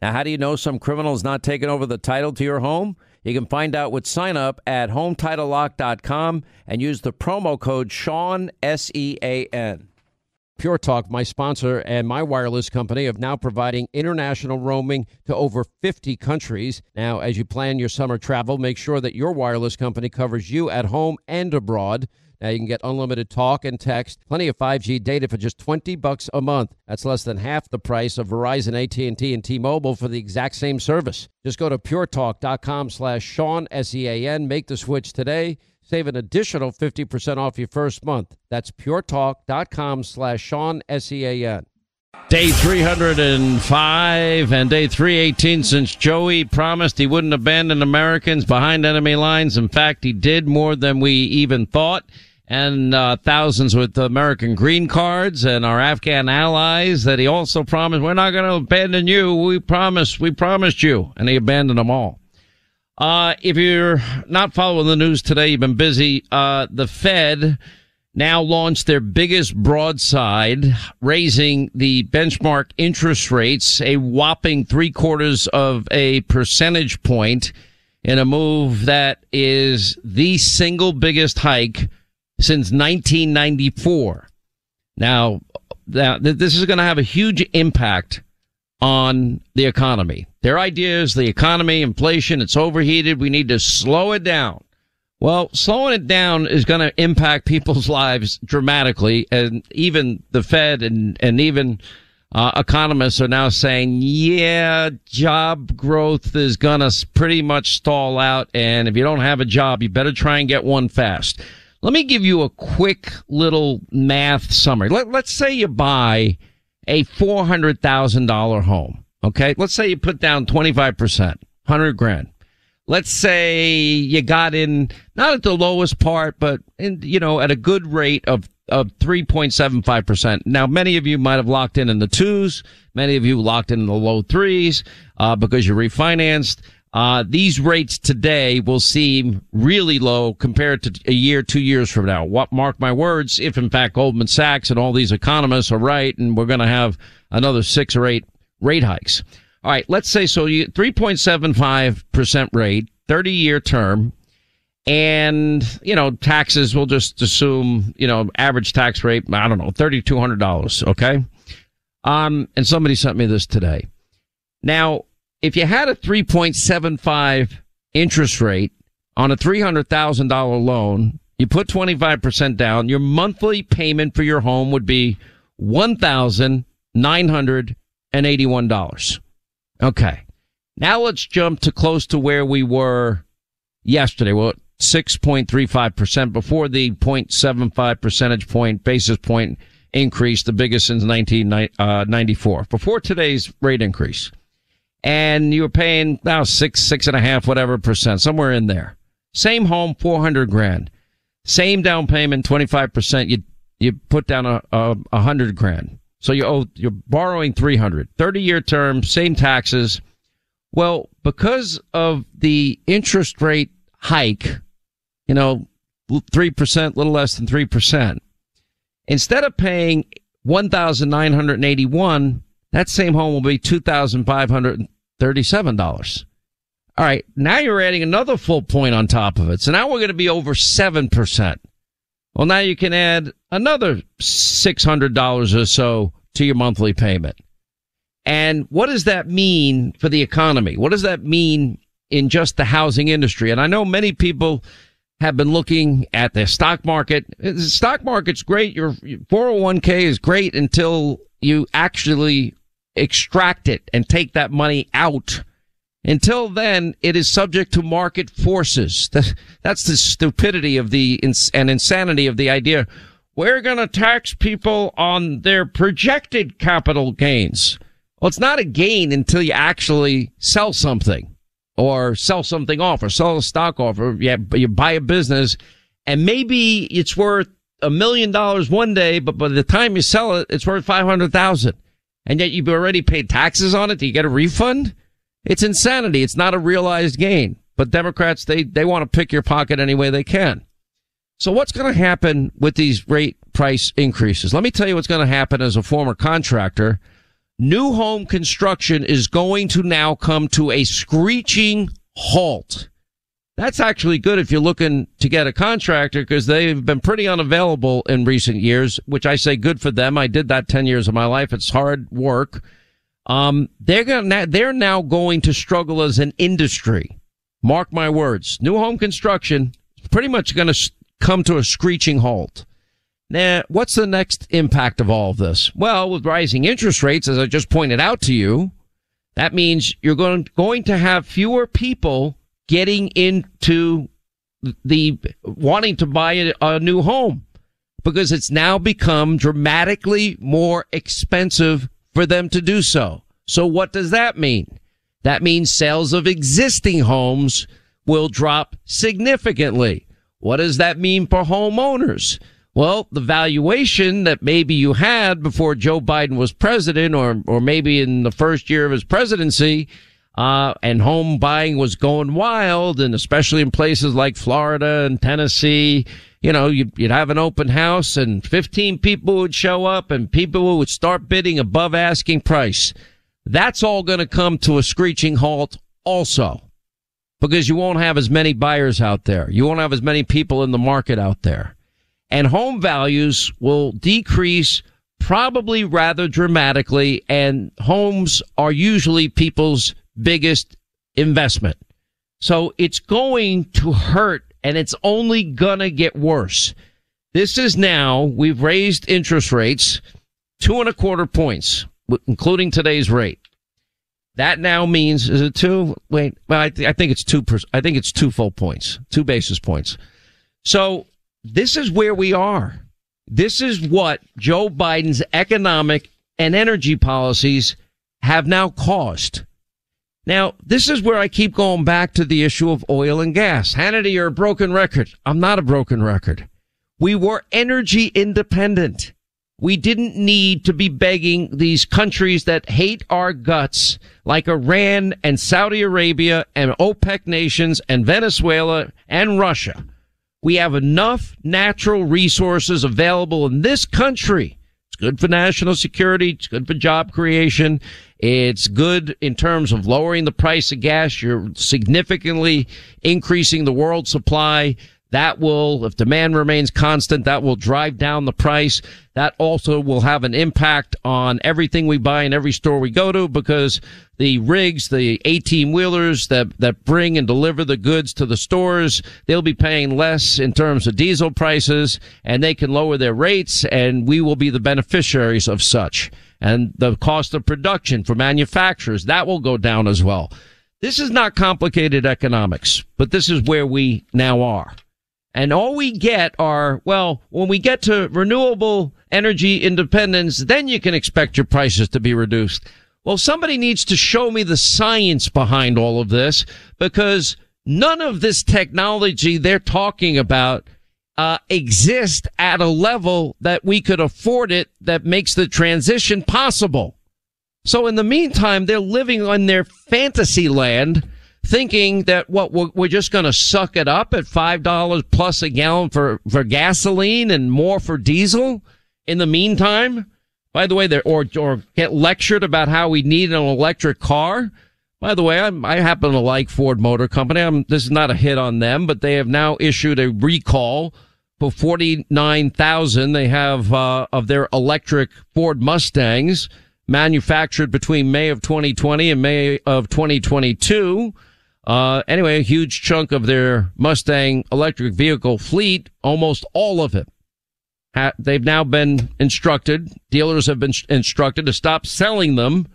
Now, how do you know some criminal is not taking over the title to your home? You can find out with sign up at HometitleLock.com and use the promo code Sean, S E A N. Pure Talk, my sponsor and my wireless company, of now providing international roaming to over 50 countries. Now, as you plan your summer travel, make sure that your wireless company covers you at home and abroad. Now you can get unlimited talk and text, plenty of 5G data for just 20 bucks a month. That's less than half the price of Verizon, AT&T, and T-Mobile for the exact same service. Just go to puretalk.com slash Sean, S-E-A-N. Make the switch today. Save an additional 50% off your first month. That's puretalk.com slash Sean, S-E-A-N. Day 305 and day 318 since Joey promised he wouldn't abandon Americans behind enemy lines. In fact, he did more than we even thought. And uh, thousands with American green cards and our Afghan allies that he also promised, we're not going to abandon you. We promised, we promised you. And he abandoned them all. Uh, if you're not following the news today, you've been busy. Uh, the Fed now launched their biggest broadside, raising the benchmark interest rates a whopping three quarters of a percentage point in a move that is the single biggest hike since 1994. Now, this is going to have a huge impact on the economy. Their idea is the economy, inflation, it's overheated. We need to slow it down. Well, slowing it down is going to impact people's lives dramatically. And even the Fed and, and even uh, economists are now saying, yeah, job growth is going to pretty much stall out. And if you don't have a job, you better try and get one fast. Let me give you a quick little math summary. Let, let's say you buy a $400,000 home. Okay. Let's say you put down 25%, 100 grand. Let's say you got in not at the lowest part, but in, you know, at a good rate of, of 3.75%. Now, many of you might have locked in in the twos. Many of you locked in, in the low threes, uh, because you refinanced. Uh, these rates today will seem really low compared to a year, two years from now. What, mark my words, if in fact Goldman Sachs and all these economists are right and we're going to have another six or eight rate hikes. All right, let's say so you 3.75% rate, 30 year term, and, you know, taxes, we'll just assume, you know, average tax rate, I don't know, $3,200, okay? Um, and somebody sent me this today. Now, if you had a 3.75 interest rate on a $300,000 loan, you put 25% down, your monthly payment for your home would be $1,981. Okay. Now let's jump to close to where we were yesterday. Well, 6.35% before the 0.75 percentage point, basis point increase, the biggest since 1994, uh, before today's rate increase and you were paying now six, six and a half, whatever percent, somewhere in there. Same home, 400 grand. Same down payment, 25%. You, you put down a, a, a hundred grand. So you owe, you're borrowing 300, 30 year term, same taxes. Well, because of the interest rate hike, you know, 3%, little less than 3%, instead of paying 1,981, that same home will be $2,537. All right. Now you're adding another full point on top of it. So now we're going to be over 7%. Well, now you can add another $600 or so to your monthly payment. And what does that mean for the economy? What does that mean in just the housing industry. And I know many people have been looking at the stock market. The stock market's great. Your 401k is great until you actually extract it and take that money out. Until then, it is subject to market forces. That's the stupidity of the and insanity of the idea. We're going to tax people on their projected capital gains. Well, it's not a gain until you actually sell something or sell something off or sell a stock off or yeah, you buy a business and maybe it's worth a million dollars one day, but by the time you sell it, it's worth 500,000 and yet you've already paid taxes on it. Do you get a refund? It's insanity. It's not a realized gain, but Democrats, they, they want to pick your pocket any way they can. So what's going to happen with these rate price increases? Let me tell you what's going to happen as a former contractor. New home construction is going to now come to a screeching halt. That's actually good if you're looking to get a contractor because they've been pretty unavailable in recent years, which I say good for them. I did that 10 years of my life. It's hard work. Um, they're going they're now going to struggle as an industry. Mark my words. New home construction is pretty much going to come to a screeching halt. Now, what's the next impact of all of this? Well, with rising interest rates, as I just pointed out to you, that means you're going, going to have fewer people getting into the wanting to buy a, a new home because it's now become dramatically more expensive for them to do so. So what does that mean? That means sales of existing homes will drop significantly. What does that mean for homeowners? Well, the valuation that maybe you had before Joe Biden was president or, or maybe in the first year of his presidency, uh, and home buying was going wild and especially in places like Florida and Tennessee, you know, you'd, you'd have an open house and 15 people would show up and people would start bidding above asking price. That's all going to come to a screeching halt also because you won't have as many buyers out there. You won't have as many people in the market out there. And home values will decrease probably rather dramatically. And homes are usually people's biggest investment. So it's going to hurt and it's only gonna get worse. This is now, we've raised interest rates two and a quarter points, including today's rate. That now means is it two? Wait, well, I, th- I think it's two. Per- I think it's two full points, two basis points. So this is where we are. This is what Joe Biden's economic and energy policies have now caused. Now, this is where I keep going back to the issue of oil and gas. Hannity, you're a broken record. I'm not a broken record. We were energy independent. We didn't need to be begging these countries that hate our guts, like Iran and Saudi Arabia and OPEC nations and Venezuela and Russia. We have enough natural resources available in this country. Good for national security. It's good for job creation. It's good in terms of lowering the price of gas. You're significantly increasing the world supply. That will, if demand remains constant, that will drive down the price. That also will have an impact on everything we buy in every store we go to because the rigs, the 18 wheelers that, that bring and deliver the goods to the stores, they'll be paying less in terms of diesel prices and they can lower their rates and we will be the beneficiaries of such. And the cost of production for manufacturers, that will go down as well. This is not complicated economics, but this is where we now are. And all we get are, well, when we get to renewable energy independence, then you can expect your prices to be reduced. Well, somebody needs to show me the science behind all of this because none of this technology they're talking about uh, exist at a level that we could afford it that makes the transition possible. So in the meantime, they're living on their fantasy land thinking that what we're just going to suck it up at five dollars plus a gallon for for gasoline and more for diesel. In the meantime, by the way, they or or get lectured about how we need an electric car. By the way, I'm, i happen to like Ford Motor Company. I'm, this is not a hit on them, but they have now issued a recall for 49,000 they have uh, of their electric Ford Mustangs manufactured between May of 2020 and May of 2022. Uh, anyway, a huge chunk of their Mustang electric vehicle fleet, almost all of it, ha- they've now been instructed, dealers have been instructed to stop selling them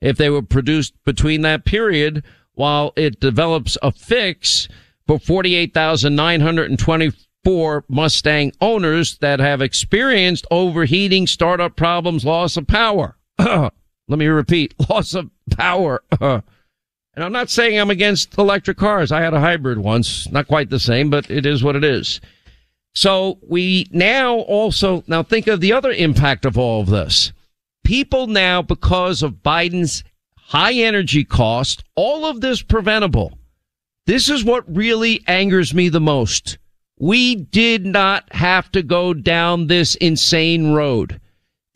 if they were produced between that period while it develops a fix for 48,924 Mustang owners that have experienced overheating, startup problems, loss of power. Let me repeat, loss of power. and I'm not saying I'm against electric cars. I had a hybrid once, not quite the same, but it is what it is. So we now also, now think of the other impact of all of this. People now, because of Biden's high energy cost, all of this preventable. This is what really angers me the most. We did not have to go down this insane road.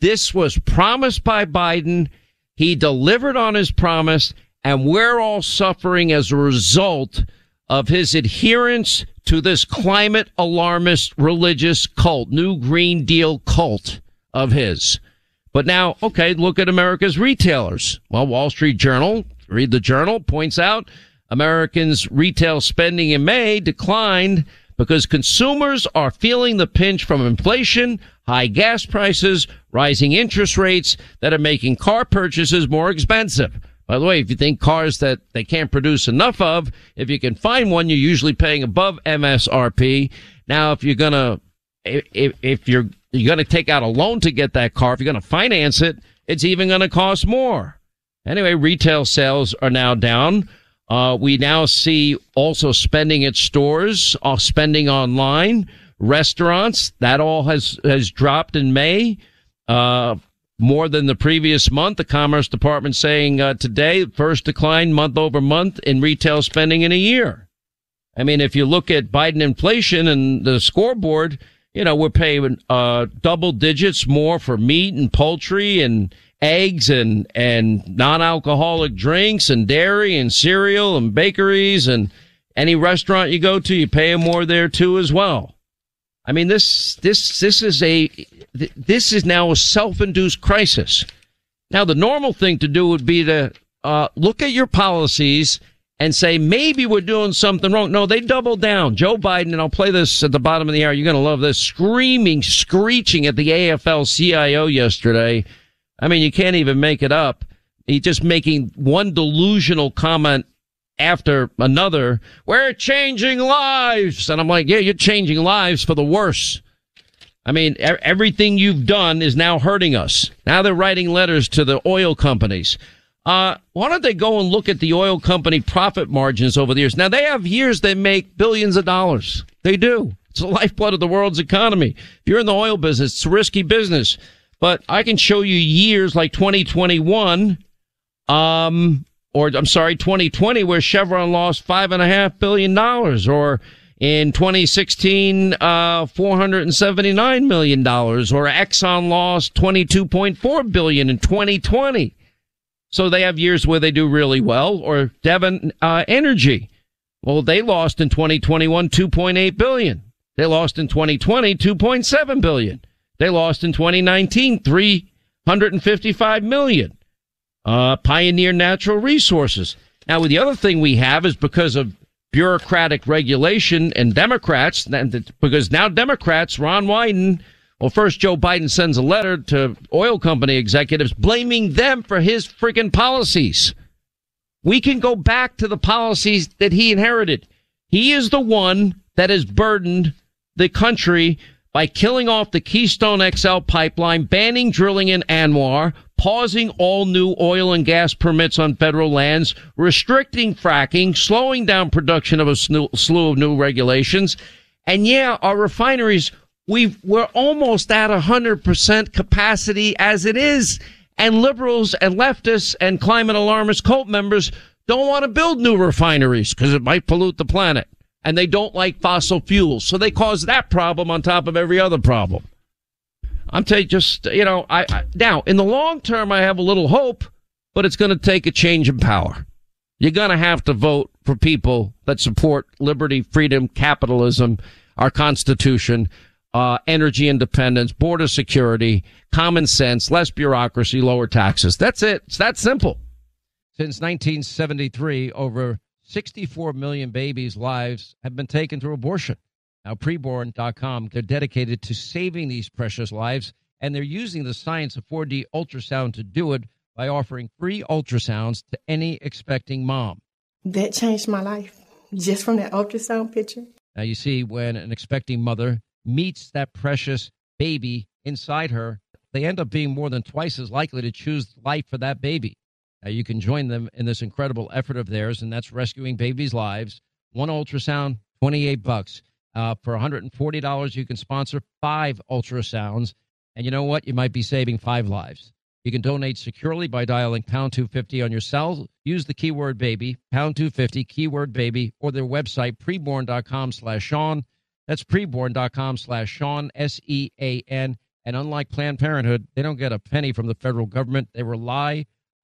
This was promised by Biden. He delivered on his promise and we're all suffering as a result of his adherence to this climate alarmist religious cult, new Green Deal cult of his. But now, okay, look at America's retailers. Well, Wall Street Journal, read the journal, points out Americans' retail spending in May declined because consumers are feeling the pinch from inflation, high gas prices, rising interest rates that are making car purchases more expensive. By the way, if you think cars that they can't produce enough of, if you can find one, you're usually paying above MSRP. Now, if you're gonna, if, if you're, you're gonna take out a loan to get that car, if you're gonna finance it, it's even gonna cost more. Anyway, retail sales are now down. Uh, we now see also spending at stores, uh, spending online, restaurants. That all has has dropped in May. Uh, more than the previous month. The Commerce Department saying uh, today, first decline month over month in retail spending in a year. I mean, if you look at Biden inflation and the scoreboard, you know, we're paying uh, double digits more for meat and poultry and eggs and, and non-alcoholic drinks and dairy and cereal and bakeries and any restaurant you go to, you pay more there too as well. I mean, this, this, this is a, this is now a self-induced crisis. Now, the normal thing to do would be to, uh, look at your policies and say, maybe we're doing something wrong. No, they doubled down. Joe Biden, and I'll play this at the bottom of the hour. You're going to love this screaming, screeching at the AFL CIO yesterday. I mean, you can't even make it up. He's just making one delusional comment after another. We're changing lives. And I'm like, yeah, you're changing lives for the worse. I mean, everything you've done is now hurting us. Now they're writing letters to the oil companies. Uh, why don't they go and look at the oil company profit margins over the years? Now they have years they make billions of dollars. They do. It's the lifeblood of the world's economy. If you're in the oil business, it's a risky business. But I can show you years like 2021, um, or I'm sorry, 2020, where Chevron lost five and a half billion dollars, or in 2016, uh, 479 million dollars, or Exxon lost 22.4 billion in 2020. So they have years where they do really well, or Devon uh, Energy. Well, they lost in 2021 2.8 billion. They lost in 2020 2.7 billion. They lost in 2019 355 million uh, Pioneer Natural Resources. Now, the other thing we have is because of bureaucratic regulation and Democrats, because now Democrats, Ron Wyden, well, first Joe Biden sends a letter to oil company executives blaming them for his freaking policies. We can go back to the policies that he inherited. He is the one that has burdened the country by killing off the Keystone XL pipeline, banning drilling in ANWR, pausing all new oil and gas permits on federal lands, restricting fracking, slowing down production of a slew of new regulations. And yeah, our refineries, we we're almost at 100% capacity as it is. And liberals and leftists and climate alarmist cult members don't want to build new refineries because it might pollute the planet and they don't like fossil fuels. So they cause that problem on top of every other problem. I'm telling just, you know, I, I now in the long term, I have a little hope, but it's going to take a change in power. You're going to have to vote for people that support liberty, freedom, capitalism, our constitution, uh, energy independence, border security, common sense, less bureaucracy, lower taxes. That's it. It's that simple. Since 1973, over 64 million babies' lives have been taken through abortion. Now, preborn.com, they're dedicated to saving these precious lives, and they're using the science of 4D ultrasound to do it by offering free ultrasounds to any expecting mom. That changed my life just from that ultrasound picture. Now, you see, when an expecting mother meets that precious baby inside her, they end up being more than twice as likely to choose life for that baby. Now, you can join them in this incredible effort of theirs, and that's rescuing babies' lives. One ultrasound, 28 bucks. Uh, for $140, you can sponsor five ultrasounds. And you know what? You might be saving five lives. You can donate securely by dialing pound 250 on your cell. Use the keyword baby, pound 250, keyword baby, or their website, preborn.com slash Sean. That's preborn.com slash Sean, S E A N. And unlike Planned Parenthood, they don't get a penny from the federal government. They rely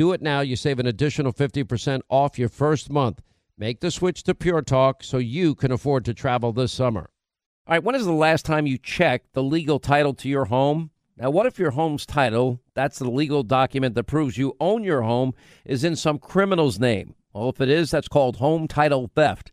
Do it now. You save an additional 50% off your first month. Make the switch to Pure Talk so you can afford to travel this summer. All right, when is the last time you checked the legal title to your home? Now, what if your home's title, that's the legal document that proves you own your home, is in some criminal's name? Well, if it is, that's called home title theft.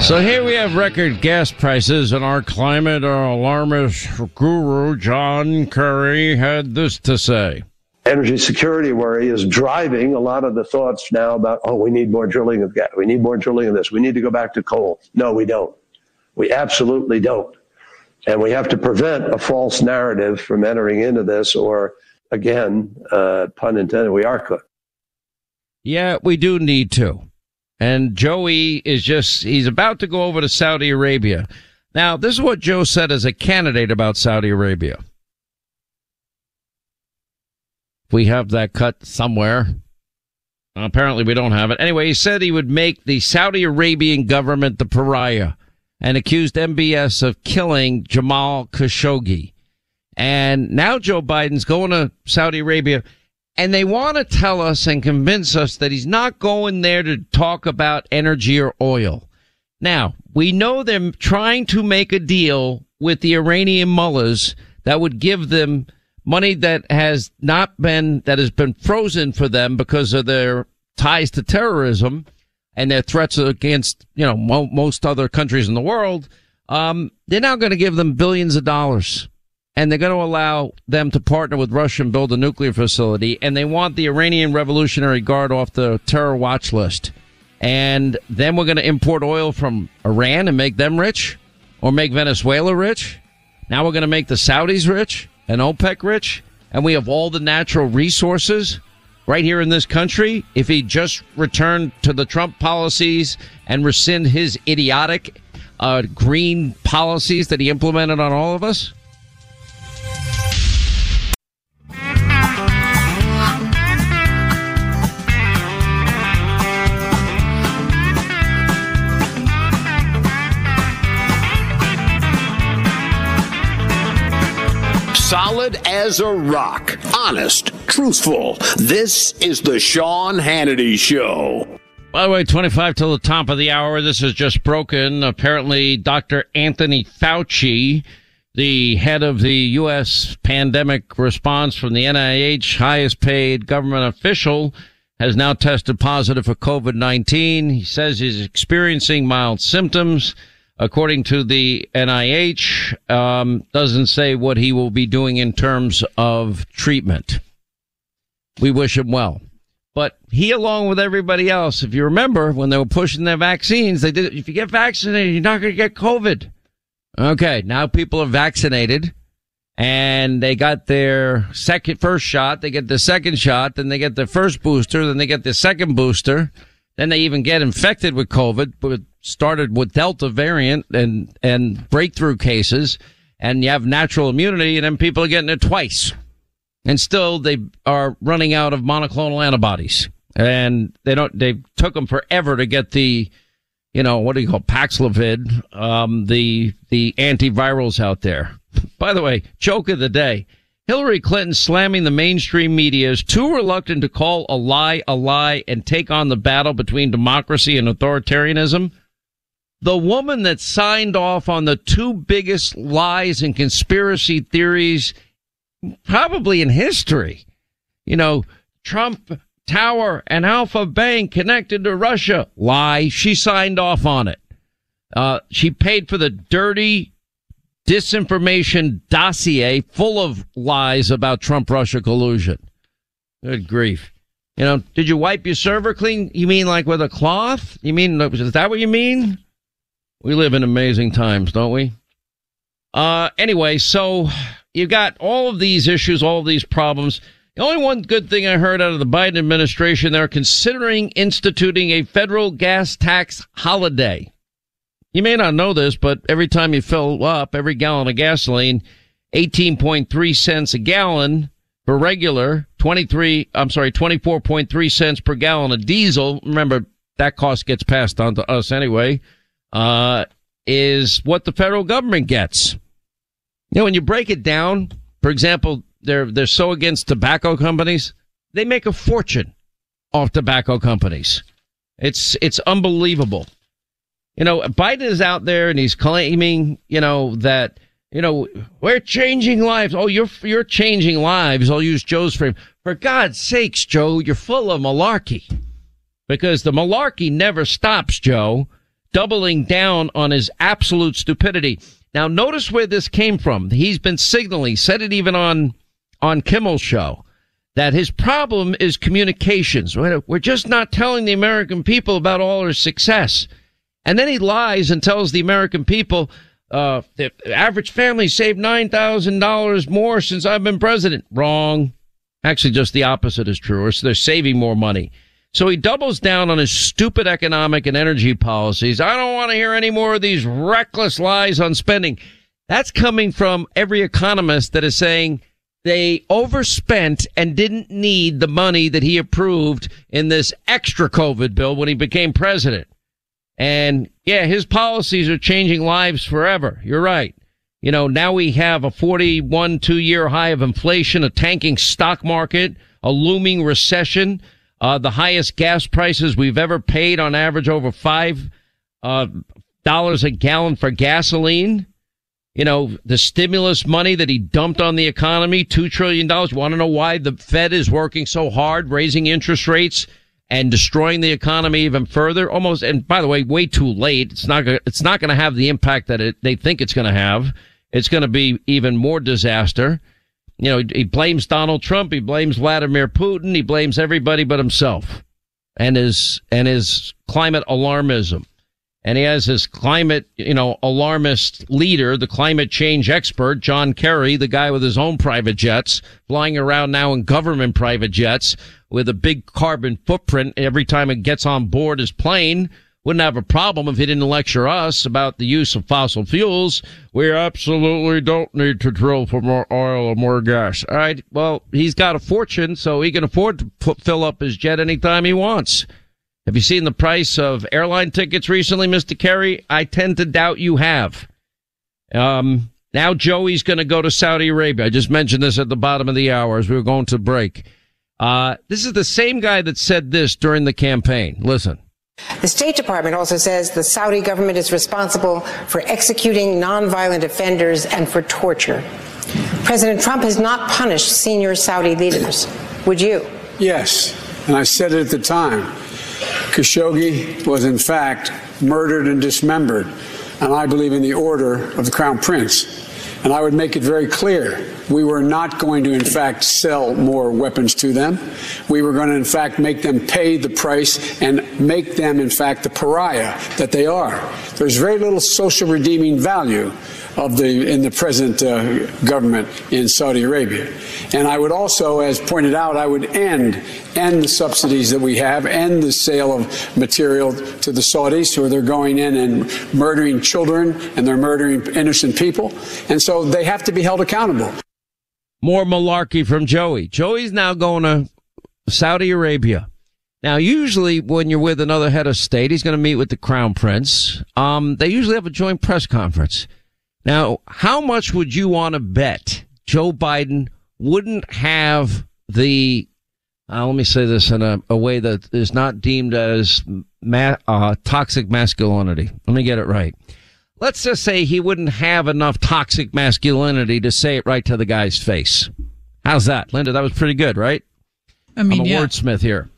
So here we have record gas prices, and our climate alarmist guru, John Kerry, had this to say. Energy security worry is driving a lot of the thoughts now about, oh, we need more drilling of gas. We need more drilling of this. We need to go back to coal. No, we don't. We absolutely don't. And we have to prevent a false narrative from entering into this, or again, uh, pun intended, we are cooked. Yeah, we do need to. And Joey is just, he's about to go over to Saudi Arabia. Now, this is what Joe said as a candidate about Saudi Arabia. We have that cut somewhere. Apparently, we don't have it. Anyway, he said he would make the Saudi Arabian government the pariah and accused MBS of killing Jamal Khashoggi. And now Joe Biden's going to Saudi Arabia and they want to tell us and convince us that he's not going there to talk about energy or oil. Now, we know they're trying to make a deal with the Iranian mullahs that would give them money that has not been, that has been frozen for them because of their ties to terrorism and their threats against, you know, mo- most other countries in the world, um, they're now going to give them billions of dollars. And they're going to allow them to partner with Russia and build a nuclear facility. And they want the Iranian Revolutionary Guard off the terror watch list. And then we're going to import oil from Iran and make them rich or make Venezuela rich. Now we're going to make the Saudis rich and OPEC rich. And we have all the natural resources right here in this country if he just returned to the Trump policies and rescind his idiotic uh, green policies that he implemented on all of us? Solid as a rock, honest, truthful. This is the Sean Hannity Show. By the way, 25 till the top of the hour. This is just broken. Apparently, Dr. Anthony Fauci, the head of the U.S. pandemic response from the NIH, highest paid government official, has now tested positive for COVID-19. He says he's experiencing mild symptoms. According to the NIH, um, doesn't say what he will be doing in terms of treatment. We wish him well. But he, along with everybody else, if you remember when they were pushing their vaccines, they did, if you get vaccinated, you're not going to get COVID. Okay. Now people are vaccinated and they got their second, first shot. They get the second shot. Then they get the first booster. Then they get the second booster. Then they even get infected with COVID, but started with Delta variant and, and breakthrough cases. And you have natural immunity and then people are getting it twice. And still they are running out of monoclonal antibodies. And they don't, they took them forever to get the, you know, what do you call Paxlovid, um, the, the antivirals out there. By the way, joke of the day. Hillary Clinton slamming the mainstream media is too reluctant to call a lie a lie and take on the battle between democracy and authoritarianism. The woman that signed off on the two biggest lies and conspiracy theories probably in history. You know, Trump Tower and Alfa Bank connected to Russia. Lie. She signed off on it. Uh, she paid for the dirty disinformation dossier full of lies about Trump Russia collusion. Good grief. You know, did you wipe your server clean? You mean like with a cloth? You mean, is that what you mean? We live in amazing times, don't we? Uh, anyway, so you've got all of these issues, all of these problems. The only one good thing I heard out of the Biden administration, they're considering instituting a federal gas tax holiday. You may not know this, but every time you fill up every gallon of gasoline, 18.3 cents a gallon for regular, 23, I'm sorry, 24.3 cents per gallon of diesel. Remember, that cost gets passed on to us anyway, uh, is what the federal government gets. You know, when you break it down, for example, they're, they're so against tobacco companies. They make a fortune off tobacco companies. It's, it's unbelievable. You know, Biden is out there and he's claiming, you know, that, you know, we're changing lives. Oh, you're, you're changing lives. I'll use Joe's frame. For God's sakes, Joe, you're full of malarkey because the malarkey never stops, Joe, doubling down on his absolute stupidity. Now, notice where this came from. He's been signaling, said it even on, on Kimmel's show, that his problem is communications. We're just not telling the American people about all our success. And then he lies and tells the American people, uh, the average family saved $9,000 more since I've been president. Wrong. Actually, just the opposite is true. Or they're saving more money. So he doubles down on his stupid economic and energy policies. I don't want to hear any more of these reckless lies on spending. That's coming from every economist that is saying they overspent and didn't need the money that he approved in this extra COVID bill when he became president. And yeah, his policies are changing lives forever. You're right. You know, now we have a 41 two year high of inflation, a tanking stock market, a looming recession, uh, the highest gas prices we've ever paid on average over five, uh, dollars a gallon for gasoline. You know, the stimulus money that he dumped on the economy, $2 trillion. You want to know why the Fed is working so hard, raising interest rates? And destroying the economy even further. Almost, and by the way, way too late. It's not. It's not going to have the impact that it, they think it's going to have. It's going to be even more disaster. You know, he blames Donald Trump. He blames Vladimir Putin. He blames everybody but himself and his and his climate alarmism. And he has his climate, you know, alarmist leader, the climate change expert, John Kerry, the guy with his own private jets, flying around now in government private jets, with a big carbon footprint every time it gets on board his plane. Wouldn't have a problem if he didn't lecture us about the use of fossil fuels. We absolutely don't need to drill for more oil or more gas. All right. Well, he's got a fortune, so he can afford to put, fill up his jet anytime he wants. Have you seen the price of airline tickets recently, Mr. Kerry? I tend to doubt you have. Um, Now Joey's going to go to Saudi Arabia. I just mentioned this at the bottom of the hour as we were going to break. Uh, this is the same guy that said this during the campaign. Listen. The State Department also says the Saudi government is responsible for executing nonviolent offenders and for torture. President Trump has not punished senior Saudi leaders. Would you? Yes, and I said it at the time. Khashoggi was, in fact, murdered and dismembered, and I believe in the order of the Crown Prince. And I would make it very clear we were not going to, in fact, sell more weapons to them. We were going to, in fact, make them pay the price and make them, in fact, the pariah that they are. There's very little social redeeming value of the in the present uh, government in Saudi Arabia. And I would also, as pointed out, I would end end the subsidies that we have, end the sale of material to the Saudis, who they're going in and murdering children and they're murdering innocent people. And so they have to be held accountable. More malarkey from Joey. Joey's now going to Saudi Arabia. Now, usually when you're with another head of state, he's going to meet with the crown prince. Um, they usually have a joint press conference. Now, how much would you want to bet Joe Biden wouldn't have the, uh, let me say this in a, a, way that is not deemed as ma- uh, toxic masculinity. Let me get it right. Let's just say he wouldn't have enough toxic masculinity to say it right to the guy's face. How's that, Linda? That was pretty good, right? I mean, I'm a yeah. wordsmith here.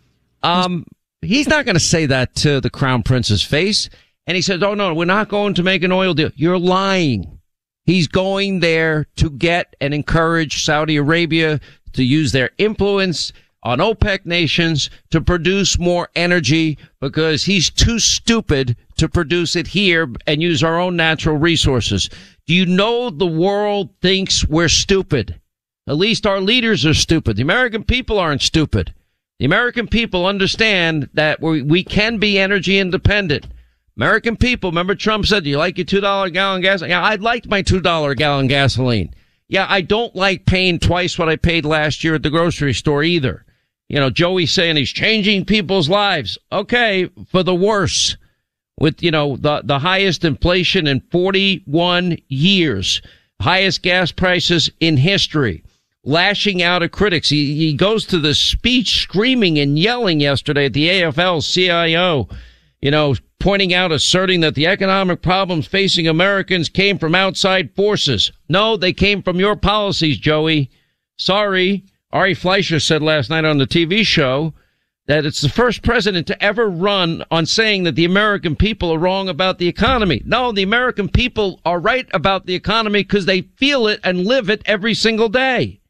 Um, he's not going to say that to the crown prince's face. And he says, Oh no, we're not going to make an oil deal. You're lying. He's going there to get and encourage Saudi Arabia to use their influence on OPEC nations to produce more energy because he's too stupid to produce it here and use our own natural resources. Do you know the world thinks we're stupid? At least our leaders are stupid. The American people aren't stupid. The American people understand that we, we can be energy independent. American people, remember Trump said, do you like your $2 gallon gas? Yeah, I liked my $2 gallon gasoline. Yeah, I don't like paying twice what I paid last year at the grocery store either. You know, Joey's saying he's changing people's lives. Okay, for the worse. With, you know, the, the highest inflation in 41 years, highest gas prices in history, lashing out at critics. He, he goes to the speech screaming and yelling yesterday at the AFL CIO, you know, pointing out, asserting that the economic problems facing Americans came from outside forces. No, they came from your policies, Joey. Sorry. Ari Fleischer said last night on the TV show that it's the first president to ever run on saying that the American people are wrong about the economy. No, the American people are right about the economy because they feel it and live it every single day.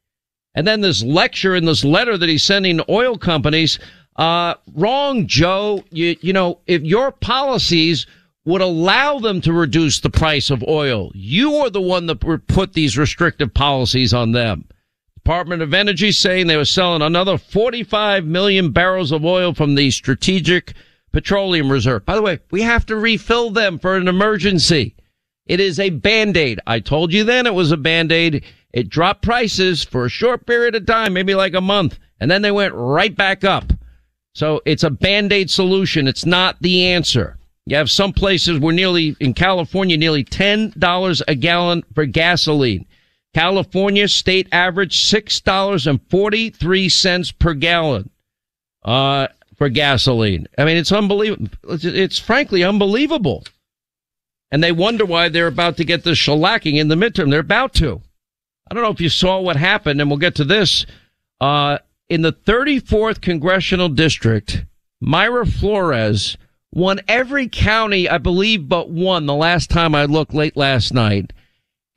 And then this lecture and this letter that he's sending to oil companies uh, wrong, Joe. You, you know, if your policies would allow them to reduce the price of oil, you are the one that put these restrictive policies on them. Department of Energy saying they were selling another 45 million barrels of oil from the Strategic Petroleum Reserve. By the way, we have to refill them for an emergency. It is a band-aid. I told you then it was a band-aid. It dropped prices for a short period of time, maybe like a month, and then they went right back up. So it's a band-aid solution. It's not the answer. You have some places where nearly, in California, nearly $10 a gallon for gasoline. California state average $6.43 per gallon, uh, for gasoline. I mean, it's unbelievable. It's, it's frankly unbelievable. And they wonder why they're about to get the shellacking in the midterm. They're about to. I don't know if you saw what happened, and we'll get to this. Uh, in the 34th congressional district, Mayra Flores won every county, I believe, but one the last time I looked late last night.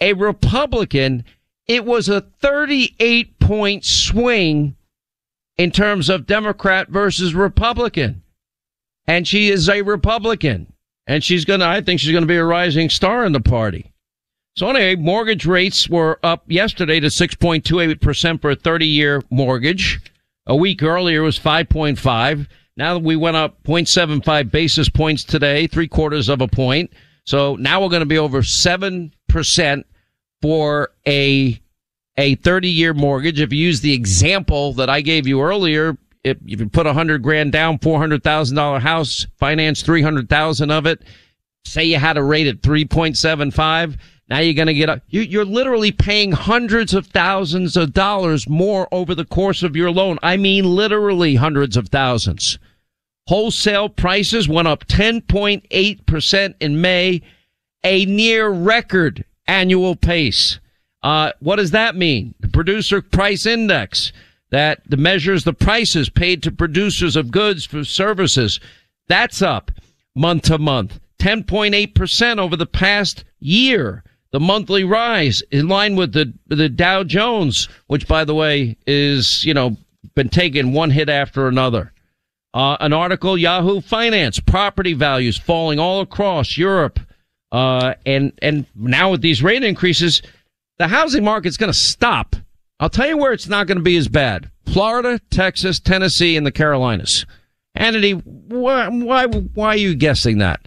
A Republican, it was a 38 point swing in terms of Democrat versus Republican. And she is a Republican. And she's going to, I think she's going to be a rising star in the party. So anyway, mortgage rates were up yesterday to 6.28% for a 30 year mortgage. A week earlier was 5.5. Now we went up 0.75 basis points today, three quarters of a point. So now we're going to be over 7% for a, a 30 year mortgage. If you use the example that I gave you earlier, if, if you put a hundred grand down, $400,000 house, finance 300,000 of it, say you had a rate at 3.75 Now you're going to get a, you, you're literally paying hundreds of thousands of dollars more over the course of your loan. I mean, literally hundreds of thousands. Wholesale prices went up 10.8% in May, a near record annual pace. Uh, what does that mean? The producer price index that measures the prices paid to producers of goods for services. That's up month to month, 10.8% over the past year. The monthly rise in line with the, the Dow Jones, which by the way is, you know, been taking one hit after another. Uh, an article, Yahoo Finance, property values falling all across Europe. Uh, and, and now with these rate increases, the housing market's going to stop. I'll tell you where it's not going to be as bad. Florida, Texas, Tennessee, and the Carolinas. Hannity, why, why, why are you guessing that?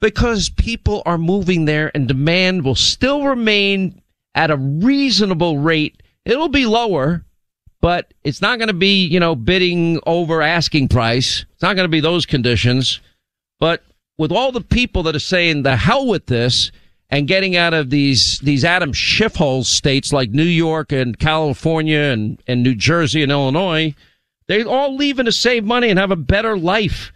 Because people are moving there and demand will still remain at a reasonable rate. It'll be lower, but it's not going to be, you know, bidding over asking price. It's not going to be those conditions. But with all the people that are saying the hell with this and getting out of these, these Adam Schiff hole states like New York and California and, and New Jersey and Illinois, they're all leaving to save money and have a better life.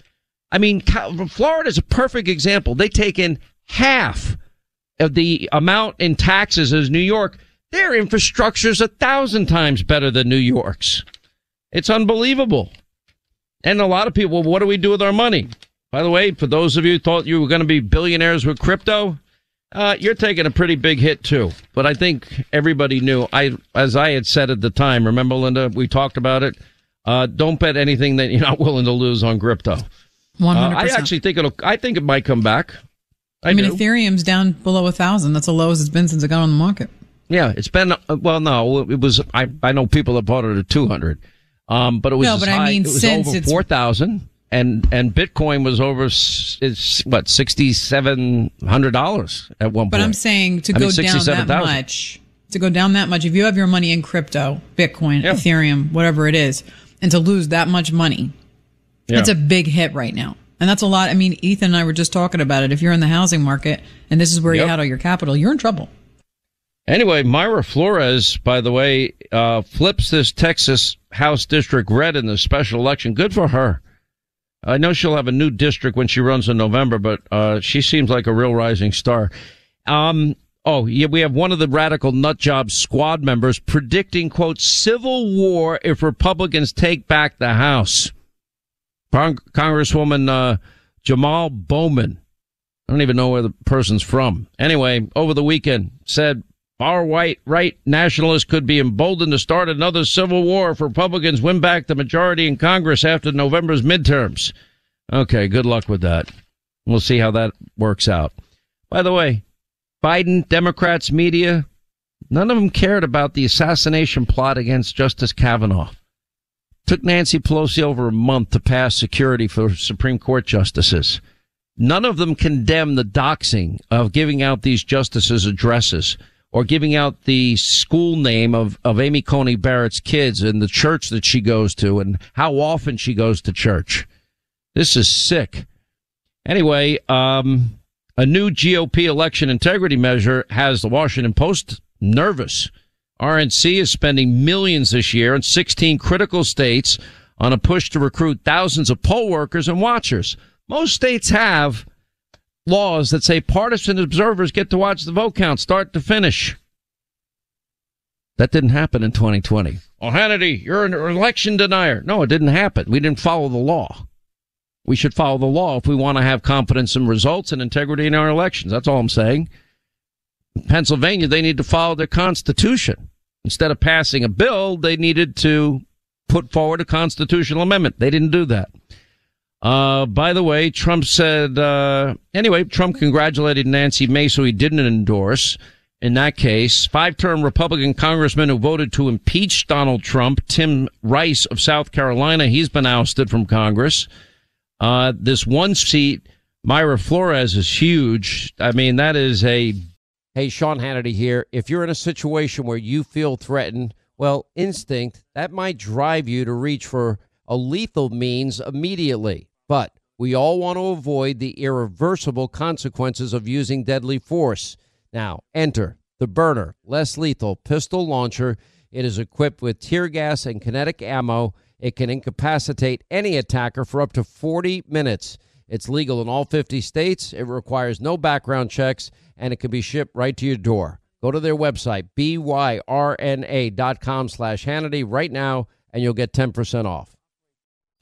I mean, Florida is a perfect example. They take in half of the amount in taxes as New York. Their infrastructure is a thousand times better than New York's. It's unbelievable. And a lot of people, what do we do with our money? By the way, for those of you who thought you were going to be billionaires with crypto, uh, you're taking a pretty big hit too. But I think everybody knew. I, as I had said at the time, remember, Linda, we talked about it. Uh, don't bet anything that you're not willing to lose on crypto. One hundred Uh, I actually think it'll. I think it might come back. I, I mean, do. Ethereum's down below a thousand. That's the lowest it's been since it got on the market. Yeah, it's been. Uh, well, no, it was. I I know people that bought it at two hundred. Um, but it was No, but I mean, it was since over four thousand, and and Bitcoin was over. It's what sixty seven hundred dollars at one But point. But I'm saying to I go mean, down that 67,000. much, to go down that much, if you have your money in crypto, Bitcoin, Yeah. Ethereum, whatever it is, and to lose that much money, Yeah. that's a big hit right now. And that's a lot. I mean, Ethan and I were just talking about it. If you're in the housing market and this is where Yep. you had all your capital, you're in trouble. Anyway, Mayra Flores, by the way, uh, flips this Texas House district red in the special election. Good for her. I know she'll have a new district when she runs in November, but uh, she seems like a real rising star. Um, oh, yeah, we have one of the radical nut job squad members predicting, quote, civil war if Republicans take back the House. Cong- Congresswoman uh, Jamaal Bowman. I don't even know where the person's from. Anyway, over the weekend said far white right nationalists could be emboldened to start another civil war if Republicans win back the majority in Congress after November's midterms. Okay, good luck with that. We'll see how that works out. By the way, Biden, Democrats, media, none of them cared about the assassination plot against Justice Kavanaugh. Took Nancy Pelosi over a month to pass security for Supreme Court justices. None of them condemn the doxing of giving out these justices' addresses or giving out the school name of, of Amy Coney Barrett's kids and the church that she goes to and how often she goes to church. This is sick. Anyway, um, a new GOP election integrity measure has the Washington Post nervous. RNC is spending millions this year in 16 critical states on a push to recruit thousands of poll workers and watchers. Most states have laws that say partisan observers get to watch the vote count start to finish. That didn't happen in 2020. Oh, Hannity, you're an election denier. No, it didn't happen. We didn't follow the law. We should follow the law if we want to have confidence in results and integrity in our elections. That's all I'm saying. Pennsylvania, they need to follow their constitution. Instead of passing a bill, they needed to put forward a constitutional amendment. They didn't do that. Uh, by the way, Trump said, uh, anyway, Trump congratulated Nancy Mace, who he didn't endorse. In that case, five-term Republican congressman who voted to impeach Donald Trump, Tim Rice of South Carolina, he's been ousted from Congress. Uh, this one seat, Mayra Flores is huge. I mean, that is a. Hey, Sean Hannity here. If you're in a situation where you feel threatened, well, instinct, that might drive you to reach for a lethal means immediately. But we all want to avoid the irreversible consequences of using deadly force. Now, enter the Byrna less lethal pistol launcher. It is equipped with tear gas and kinetic ammo. It can incapacitate any attacker for up to 40 minutes. It's legal in all 50 states. It requires no background checks and it can be shipped right to your door. Go to their website, byrna.com slash Hannity right now, and you'll get 10% off.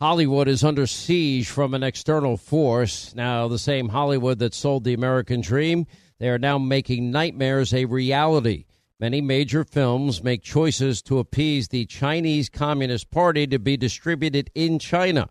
Hollywood is under siege from an external force. Now, the same Hollywood that sold the American dream they are now making nightmares a reality. Many major films make choices to appease the Chinese Communist Party to be distributed in China.